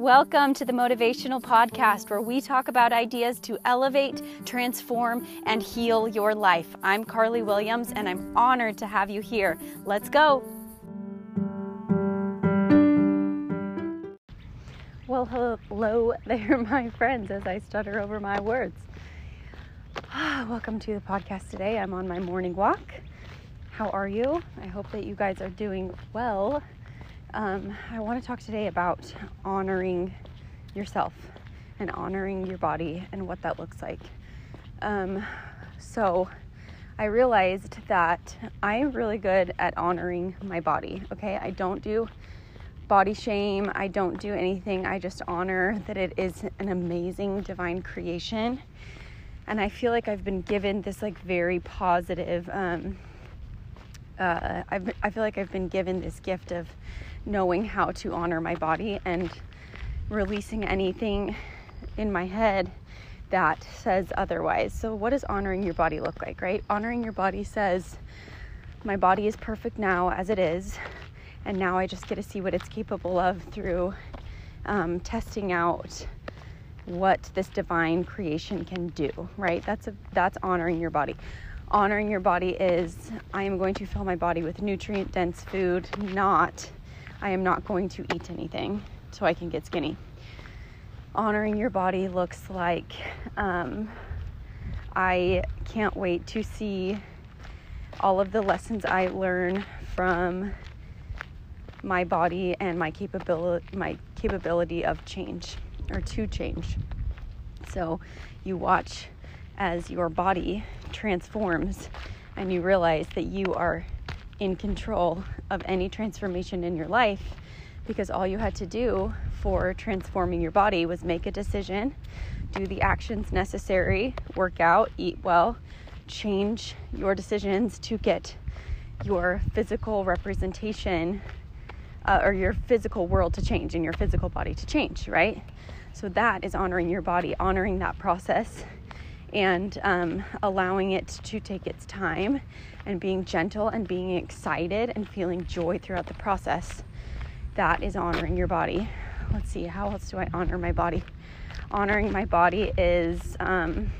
Welcome to the Motivational Podcast, where we talk about ideas to elevate, transform, and heal your life. I'm Carly Williams, and I'm honored to have you here. Let's go. Well, hello there, my friends, as I stutter over my words. Welcome to the podcast today. I'm on my morning walk. How are you? I hope that you guys are doing well um, I want to talk today about honoring yourself and honoring your body and what that looks like. Um, so, I realized that I'm really good at honoring my body. Okay, I don't do body shame, I don't do anything. I just honor that it is an amazing divine creation. And I feel like I've been given this like very positive. Um, uh, I feel like I've been given this gift of knowing how to honor my body and releasing anything in my head that says otherwise. So, what does honoring your body look like, right? Honoring your body says, My body is perfect now as it is, and now I just get to see what it's capable of through um, testing out what this divine creation can do, right? That's a, that's honoring your body. Honoring your body is I am going to fill my body with nutrient dense food, not I am not going to eat anything so I can get skinny. Honoring your body looks like um, I can't wait to see all of the lessons I learn from my body and my capability my capability of change or to change. So you watch as your body transforms and you realize that you are in control of any transformation in your life because all you had to do for transforming your body was make a decision, do the actions necessary, work out, eat well, change your decisions to get your physical representation uh, or your physical world to change and your physical body to change, right? So that is honoring your body, honoring that process and um, allowing it to take its time and being gentle and being excited and feeling joy throughout the process. That is honoring your body. Let's see, how else do I honor my body? Honoring my body is um,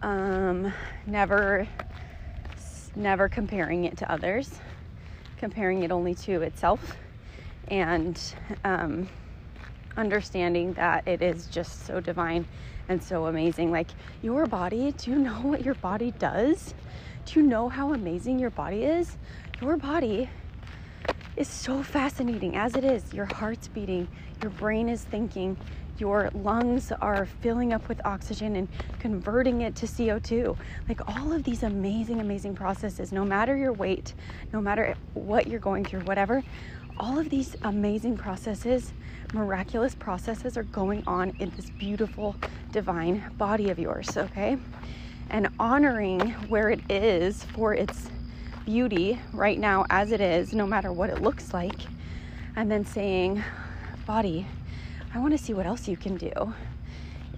um, never, never comparing it to others, comparing it only to itself, and um, understanding that it is just so divine and so amazing. Like your body, do you know what your body does? Do you know how amazing your body is? Your body is so fascinating as it is. Your heart's beating, your brain is thinking, your lungs are filling up with oxygen and converting it to CO2. Like all of these amazing, amazing processes, no matter your weight, no matter what you're going through, whatever, all of these amazing processes, miraculous processes are going on in this beautiful divine body of yours, okay? And honoring where it is for its beauty right now as it is, no matter what it looks like, and then saying, Body, I want to see what else you can do,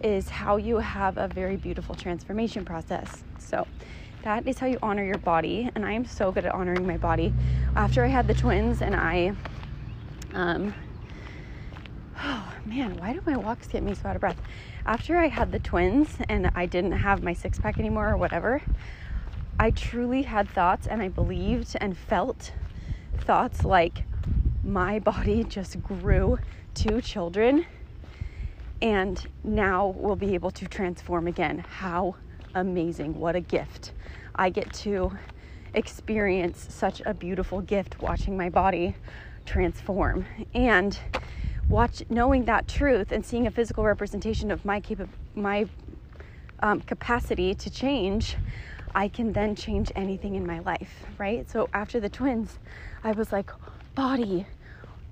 is how you have a very beautiful transformation process. So, that is how you honor your body. And I am so good at honoring my body. After I had the twins and I, um, oh man, why do my walks get me so out of breath? After I had the twins and I didn't have my six pack anymore or whatever, I truly had thoughts and I believed and felt thoughts like my body just grew two children and now we'll be able to transform again. How amazing. What a gift. I get to experience such a beautiful gift watching my body transform and watch knowing that truth and seeing a physical representation of my capa- my um, capacity to change i can then change anything in my life right so after the twins i was like body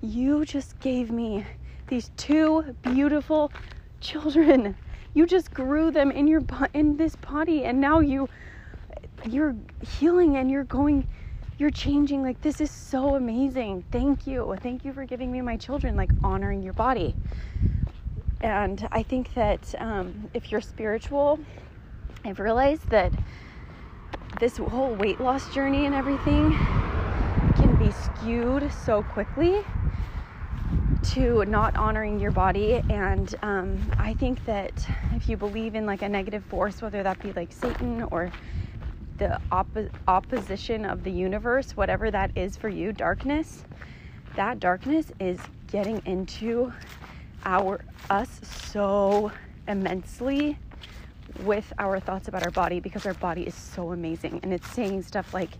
you just gave me these two beautiful children. You just grew them in your in this body and now you you're healing and you're going you're changing. Like this is so amazing. Thank you. Thank you for giving me my children like honoring your body. And i think that um, if you're spiritual i've realized that this whole weight loss journey and everything can be skewed so quickly to not honoring your body. And um, I think that if you believe in like a negative force, whether that be like Satan or the oppo- opposition of the universe, whatever that is for you, darkness, that darkness is getting into our us so immensely with our thoughts about our body because our body is so amazing and it's saying stuff like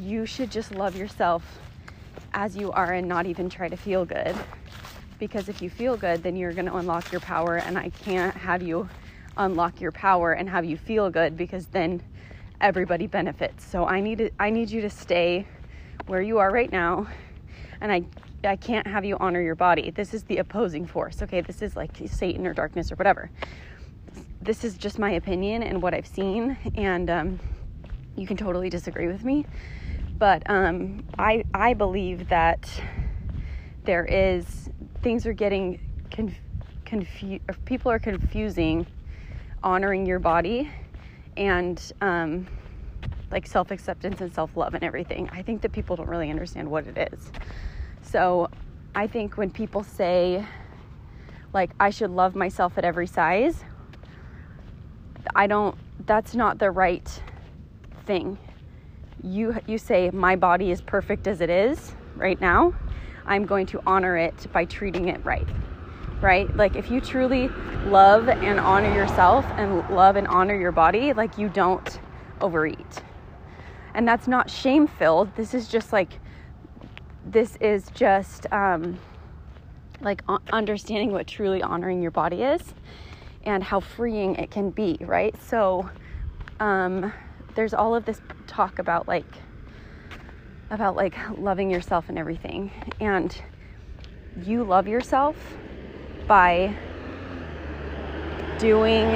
you should just love yourself as you are and not even try to feel good. Because if you feel good, then you're going to unlock your power, and I can't have you unlock your power and have you feel good because then everybody benefits. So I need to, I need you to stay where you are right now, and I I can't have you honor your body. This is the opposing force. Okay, this is like Satan or darkness or whatever. This is just my opinion and what I've seen, and um, you can totally disagree with me. But um, I I believe that there is things are getting conf- confused. People are confusing honoring your body and um, like self acceptance and self love and everything. I think that people don't really understand what it is. So I think when people say like I should love myself at every size, I don't. That's not the right thing you you say my body is perfect as it is right now. I'm going to honor it by treating it right. Right? Like if you truly love and honor yourself and love and honor your body like you don't overeat. And that's not shame filled this is just like this is just um, like understanding what truly honoring your body is and how freeing it can be right? So um, there's all of this talk about like about like loving yourself and everything. And you love yourself by doing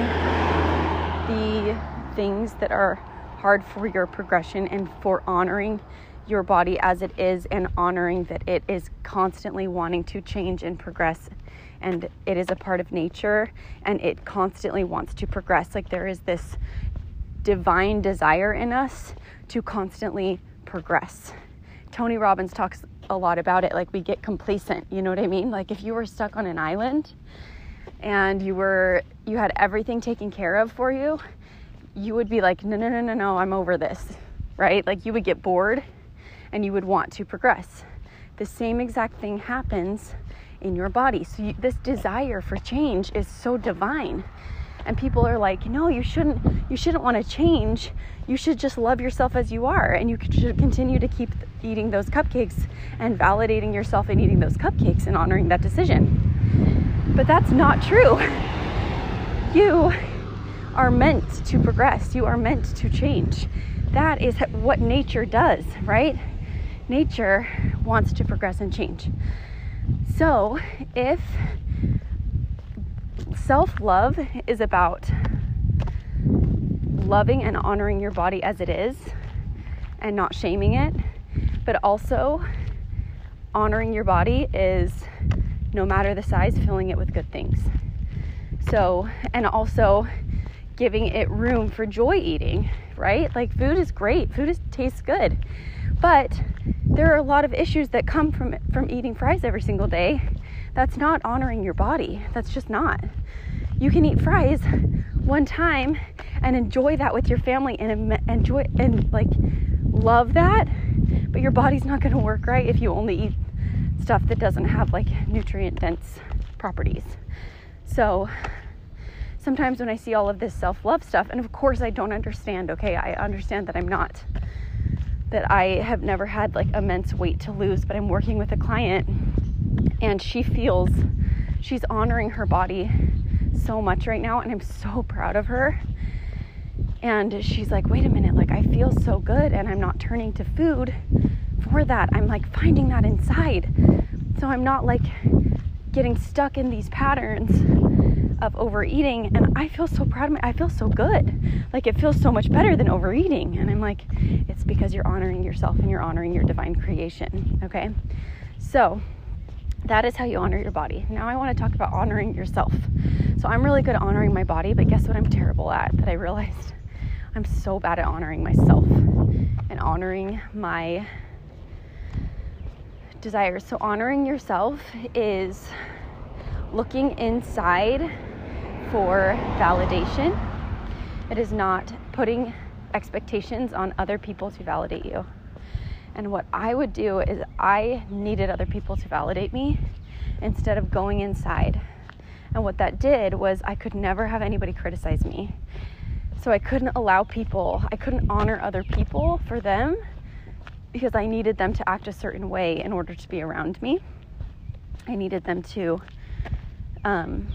the things that are hard for your progression and for honoring your body as it is and honoring that it is constantly wanting to change and progress. And it is a part of nature and it constantly wants to progress. Like there is this divine desire in us to constantly progress. Tony Robbins talks a lot about it like we get complacent, you know what I mean? Like if you were stuck on an island and you were you had everything taken care of for you, you would be like, "No, no, no, no, no, I'm over this." Right? Like you would get bored and you would want to progress. The same exact thing happens in your body. So you, this desire for change is so divine and people are like no you shouldn't you shouldn't want to change. You should just love yourself as you are and you should continue to keep eating those cupcakes and validating yourself and eating those cupcakes and honoring that decision. But that's not true. You are meant to progress. You are meant to change. That is what nature does right? Nature wants to progress and change. So if self love is about loving and honoring your body as it is and not shaming it, but also honoring your body is no matter the size, filling it with good things. So, and also giving it room for joy eating, right? Like food is great, food is, tastes good, but there are a lot of issues that come from from eating fries every single day. That's not honoring your body. That's just not you can eat fries one time and enjoy that with your family and enjoy and like love that but your body's not going to work right if you only eat stuff that doesn't have like nutrient dense properties so sometimes when i see all of this self-love stuff and of course i don't understand okay i understand that i'm not that i have never had like immense weight to lose but i'm working with a client and she feels she's honoring her body so much right now and I'm so proud of her. And she's like, wait a minute, like I feel so good and I'm not turning to food for that. I'm like finding that inside. So I'm not like getting stuck in these patterns of overeating and I feel so proud of me. I feel so good. Like it feels so much better than overeating. And I'm like, it's because you're honoring yourself and you're honoring your divine creation. Okay. So that is how you honor your body. Now I want to talk about honoring yourself. So I'm really good at honoring my body, but guess what I'm terrible at that I realized? I'm so bad at honoring myself and honoring my desires. So, honoring yourself is looking inside for validation. It is not putting expectations on other people to validate you. And what I would do is I needed other people to validate me instead of going inside. And what that did was I could never have anybody criticize me. So I couldn't allow people, I couldn't honor other people for them because I needed them to act a certain way in order to be around me. I needed them to um,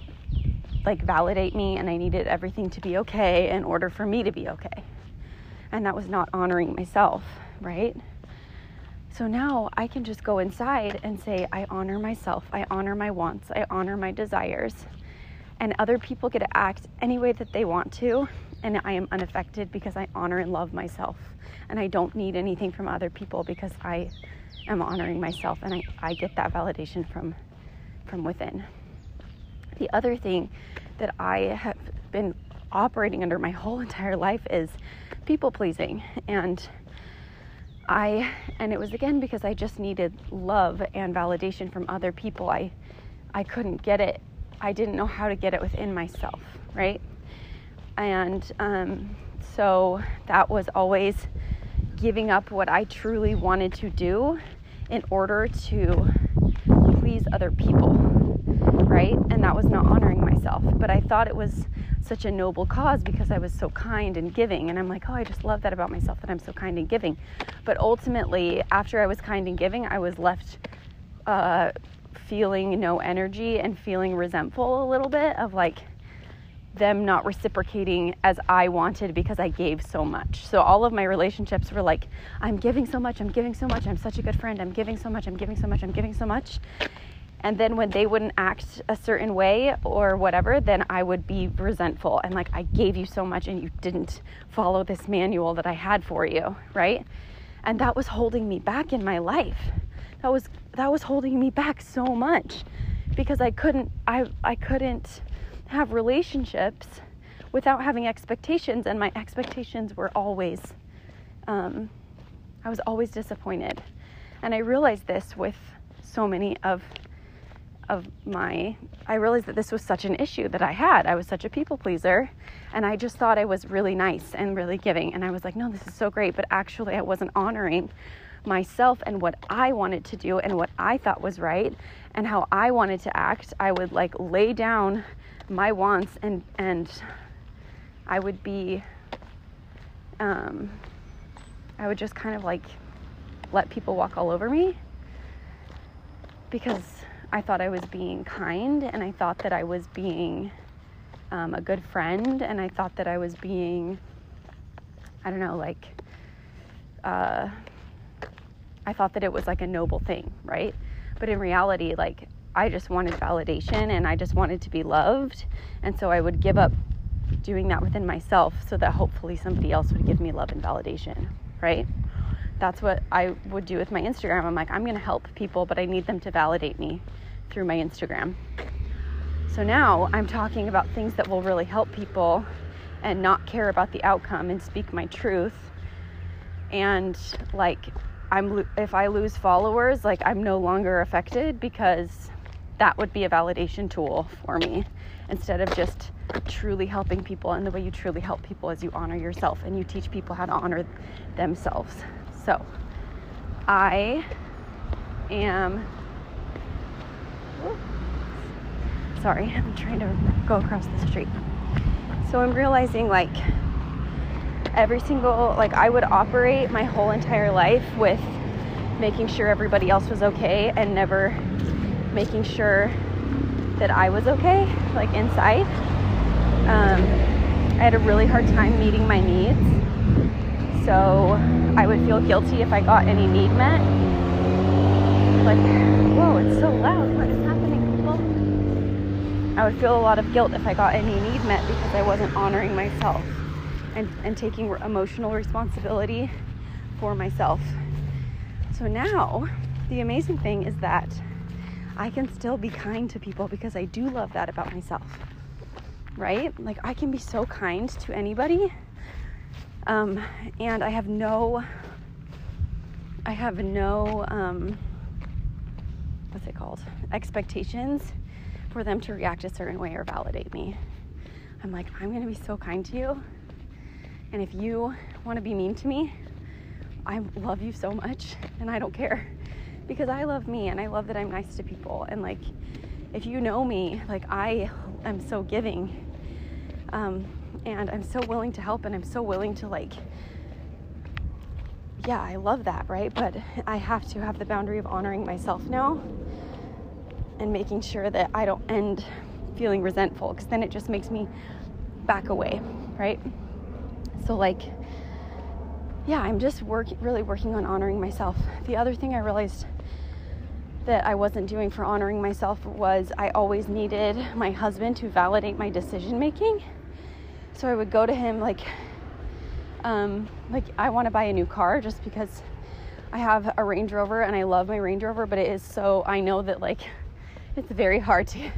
like validate me and I needed everything to be okay in order for me to be okay. And that was not honoring myself, right? So now I can just go inside and say, I honor myself, I honor my wants, I honor my desires. And other people get to act any way that they want to, and I am unaffected because I honor and love myself. And I don't need anything from other people because I am honoring myself and I, I get that validation from from within. The other thing that I have been operating under my whole entire life is people pleasing. And I, and it was again because I just needed love and validation from other people. I, I couldn't get it. I didn't know how to get it within myself, right? And um, so that was always giving up what I truly wanted to do in order to please other people, right? And that was not honoring myself. But I thought it was such a noble cause because I was so kind and giving. And I'm like, oh, I just love that about myself that I'm so kind and giving. But ultimately, after I was kind and giving, I was left uh, feeling no energy and feeling resentful a little bit of like them not reciprocating as I wanted because I gave so much. So all of my relationships were like, I'm giving so much, I'm giving so much, I'm such a good friend, I'm giving so much, I'm giving so much, I'm giving so much. And then when they wouldn't act a certain way or whatever, then I would be resentful and like, I gave you so much and you didn't follow this manual that I had for you, right? And that was holding me back in my life. That was that was holding me back so much because I couldn't I I couldn't have relationships without having expectations and my expectations were always um, I was always disappointed. And I realized this with so many of of my I realized that this was such an issue that I had. I was such a people pleaser and I just thought I was really nice and really giving and I was like, "No, this is so great," but actually I wasn't honoring myself and what I wanted to do and what I thought was right and how I wanted to act. I would like lay down my wants and and I would be um I would just kind of like let people walk all over me because I thought I was being kind and I thought that I was being um, a good friend and I thought that I was being, I don't know, like, uh, I thought that it was like a noble thing, right? But in reality, like, I just wanted validation and I just wanted to be loved. And so I would give up doing that within myself so that hopefully somebody else would give me love and validation, right? That's what I would do with my Instagram. I'm like, I'm going to help people, but I need them to validate me through my Instagram. So now I'm talking about things that will really help people and not care about the outcome and speak my truth. And like, I'm if I lose followers, like I'm no longer affected because that would be a validation tool for me instead of just truly helping people. And the way you truly help people is you honor yourself and you teach people how to honor themselves. So I am Sorry, I'm trying to go across the street. So I'm realizing like every single, like I would operate my whole entire life with making sure everybody else was okay and never making sure that I was okay, like inside. Um, I had a really hard time meeting my needs. So I would feel guilty if I got any need met. Like, whoa, it's so loud. What is happening? Whoa. I would feel a lot of guilt if I got any need met because I wasn't honoring myself and, and taking emotional responsibility for myself. So now, the amazing thing is that I can still be kind to people because I do love that about myself, right? Like, I can be so kind to anybody, um, and I have no, I have no, um, what's it called? Expectations for them to react a certain way or validate me. I'm like, I'm going to be so kind to you. And if you want to be mean to me, I love you so much and I don't care because I love me and I love that I'm nice to people. And like, if you know me, like, I am so giving. Um, and I'm so willing to help and I'm so willing to like yeah, I love that, right? But I have to have the boundary of honoring myself now and making sure that I don't end feeling resentful because then it just makes me back away, right? So, like, yeah, I'm just work, really working on honoring myself. The other thing I realized that I wasn't doing for honoring myself was I always needed my husband to validate my decision making. So I would go to him like, um, like I want to buy a new car just because I have a Range Rover and I love my Range Rover, but it is so I know that like it's very hard to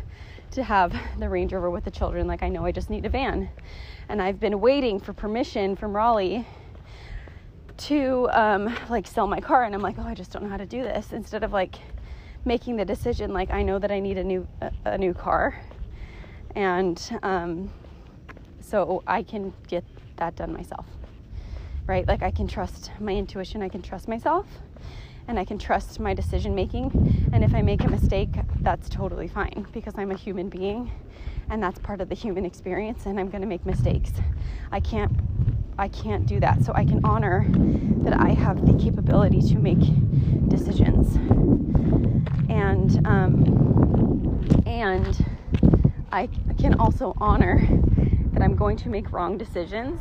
to have the Range Rover with the children. Like I know I just need a van, and I've been waiting for permission from Raleigh to um, like sell my car, and I'm like, oh, I just don't know how to do this. Instead of like making the decision, like I know that I need a new a, a new car, and um, so I can get that done myself right? Like I can trust my intuition, I can trust myself, and I can trust my decision making. And if I make a mistake, that's totally fine because I'm a human being and that's part of the human experience and I'm going to make mistakes. I can't I can't do that. So I can honor that I have the capability to make decisions. And um, and I can also honor that I'm going to make wrong decisions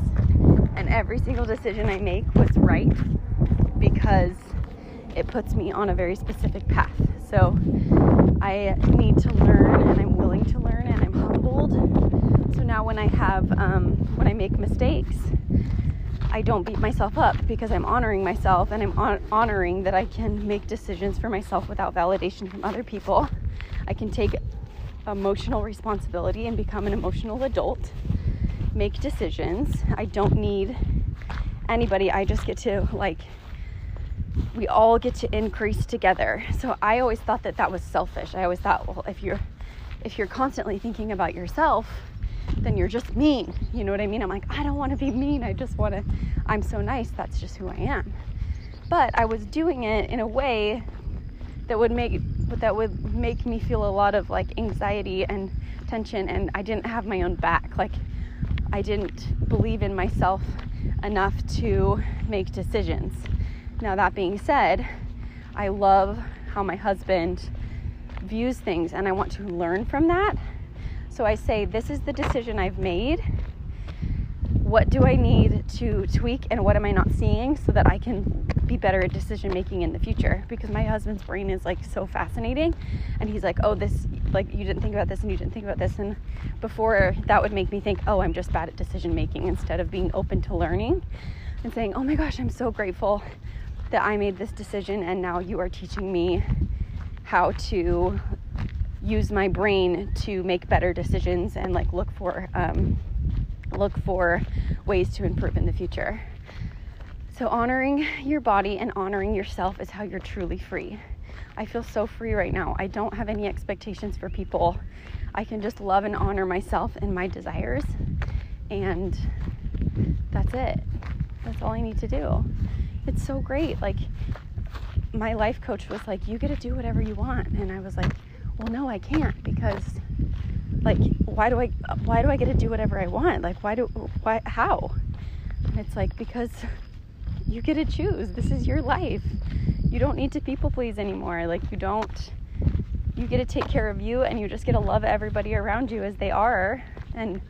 and every single decision I make was right because it puts me on a very specific path. So I need to learn and I'm willing to learn and I'm humbled. So now when I have, um, when I make mistakes, I don't beat myself up because I'm honoring myself and I'm on- honoring that I can make decisions for myself without validation from other people. I can take emotional responsibility and become an emotional adult make decisions. I don't need anybody. I just get to like we all get to increase together. So I always thought that that was selfish. I always thought, well, if you're if you're constantly thinking about yourself, then you're just mean. You know what I mean? I'm like, I don't want to be mean. I just want to I'm so nice. That's just who I am. But I was doing it in a way that would make that would make me feel a lot of like anxiety and tension and I didn't have my own back. Like I didn't believe in myself enough to make decisions. Now, that being said, I love how my husband views things and I want to learn from that. So I say, This is the decision I've made what do I need to tweak and what am I not seeing so that I can be better at decision making in the future because my husband's brain is like so fascinating and he's like oh this like you didn't think about this and you didn't think about this and before that would make me think oh I'm just bad at decision making instead of being open to learning and saying oh my gosh I'm so grateful that I made this decision and now you are teaching me how to use my brain to make better decisions and like look for um, look for ways to improve in the future. So, honoring your body and honoring yourself is how you're truly free. I feel so free right now. I don't have any expectations for people. I can just love and honor myself and my desires. And that's it. That's all I need to do. It's so great. Like, my life coach was like, You get to do whatever you want. And I was like, Well, no, I can't because like why do i why do i get to do whatever i want like why do why how and it's like because you get to choose this is your life you don't need to people please anymore. Like you don't you get to take care of you and you just get to love everybody around you as they are. And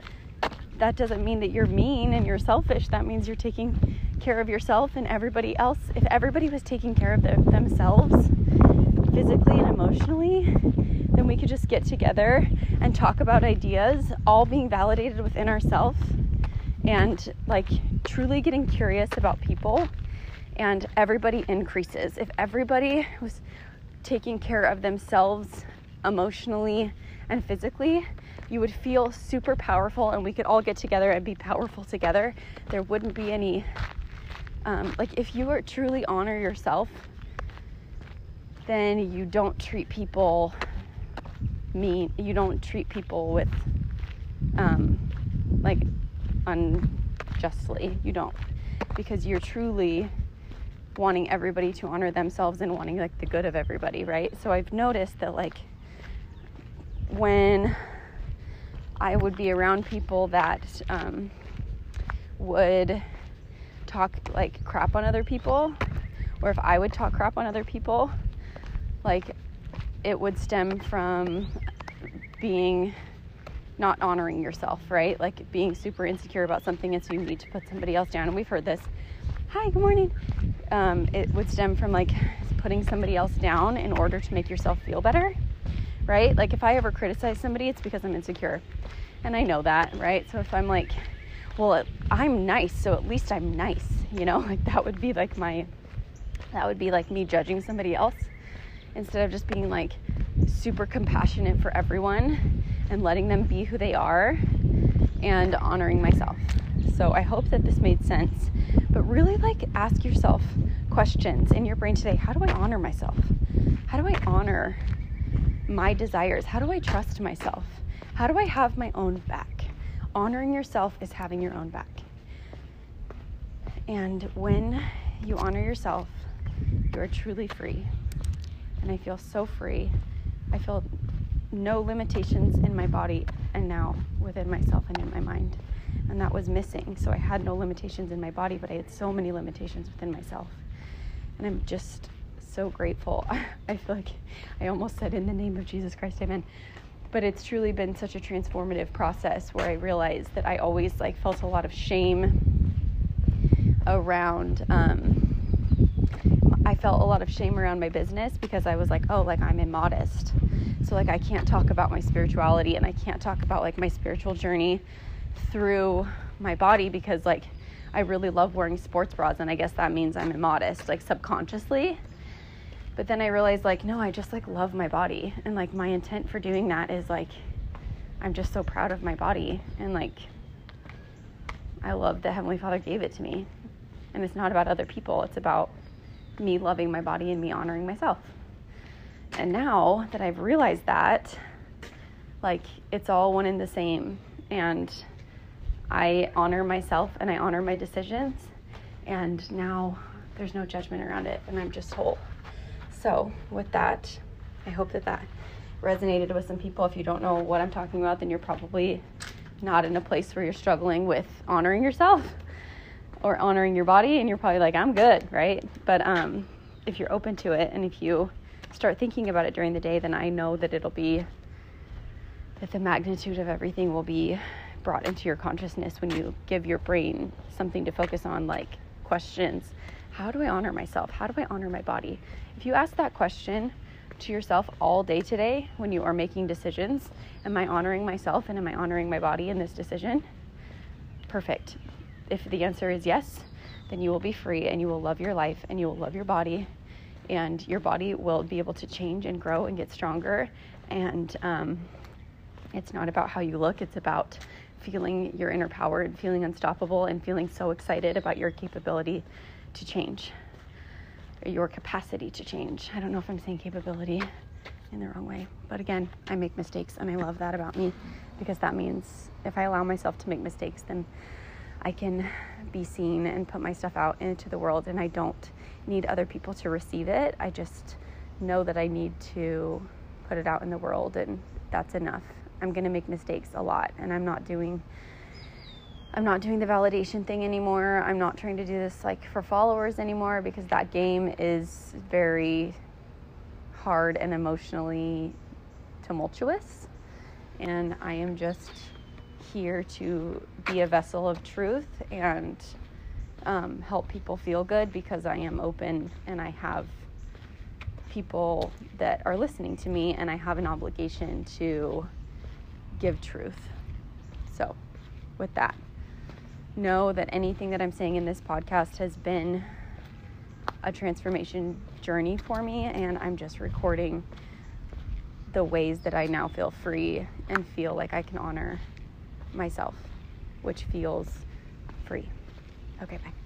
that doesn't mean that you're mean and you're selfish. That means you're taking care of yourself and everybody else. If everybody was taking care of themselves physically and emotionally then we could just get together and talk about ideas, all being validated within ourselves and like truly getting curious about people and everybody increases. If everybody was taking care of themselves emotionally and physically, you would feel super powerful and we could all get together and be powerful together. There wouldn't be any, um, like, if you truly honor yourself, then you don't treat people mean. You don't treat people with um, like unjustly. You don't because you're truly wanting everybody to honor themselves and wanting like the good of everybody, right? So I've noticed that like when I would be around people that um, would talk like crap on other people, or if I would talk crap on other people, like it would stem from being not honoring yourself, right? Like being super insecure about something, and so you need to put somebody else down. And we've heard this. Hi, good morning. Um, it would stem from like putting somebody else down in order to make yourself feel better, right? Like if I ever criticize somebody, it's because I'm insecure. And I know that, right? So if I'm like, well, I'm nice, so at least I'm nice, you know, like that would be like my, that would be like me judging somebody else instead of just being like super compassionate for everyone and letting them be who they are and honoring myself. So I hope that this made sense. But really, like, ask yourself questions in your brain today How do I honor myself? How do I honor my desires? How do I trust myself? How do I have my own back? Honoring yourself is having your own back. And when you honor yourself, you are truly free. And I feel so free. I feel no limitations in my body and now within myself and in my mind. And that was missing. So I had no limitations in my body, but I had so many limitations within myself. And I'm just so grateful. I feel like I almost said in the name of Jesus Christ, amen. But it's truly been such a transformative process where I realized that I always like felt a lot of shame around um, I felt a lot of shame around my business because I was like, oh, like I'm immodest. So like I can't talk about my spirituality and I can't talk about like my spiritual journey through my body because like I really love wearing sports bras and I guess that means I'm immodest like subconsciously. But then I realized like no, I just like love my body and like my intent for doing that is like I'm just so proud of my body and like I love that Heavenly Father gave it to me. And it's not about other people, it's about me loving my body and me honoring myself. And now that I've realized that, like it's all one and the same. And I honor myself and I honor my decisions. And now there's no judgment around it. And I'm just whole. So, with that, I hope that that resonated with some people. If you don't know what I'm talking about, then you're probably not in a place where you're struggling with honoring yourself or honoring your body. And you're probably like, I'm good, right? But um, if you're open to it and if you start thinking about it during the day, then I know that it'll be, that the magnitude of everything will be brought into your consciousness when you give your brain something to focus on, like questions How do I honor myself? How do I honor my body? If you ask that question to yourself all day today when you are making decisions, Am I honoring myself and am I honoring my body in this decision? Perfect. If the answer is yes, then you will be free and you will love your life and you will love your body and your body will be able to change and grow and get stronger. And um, it's not about how you look, it's about feeling your inner power and feeling unstoppable and feeling so excited about your capability to change, your capacity to change. I don't know if I'm saying capability in the wrong way, but again, I make mistakes and I love that about me because that means if I allow myself to make mistakes, then I can be seen and put my stuff out into the world and I don't need other people to receive it. I just know that I need to put it out in the world and that's enough. I'm going to make mistakes a lot and I'm not doing I'm not doing the validation thing anymore. I'm not trying to do this like for followers anymore because that game is very hard and emotionally tumultuous. And I am just here to be a vessel of truth and um, help people feel good because I am open and I have people that are listening to me and I have an obligation to give truth. So, with that, know that anything that I'm saying in this podcast has been a transformation journey for me, and I'm just recording the ways that I now feel free and feel like I can honor myself, which feels free. Okay, bye.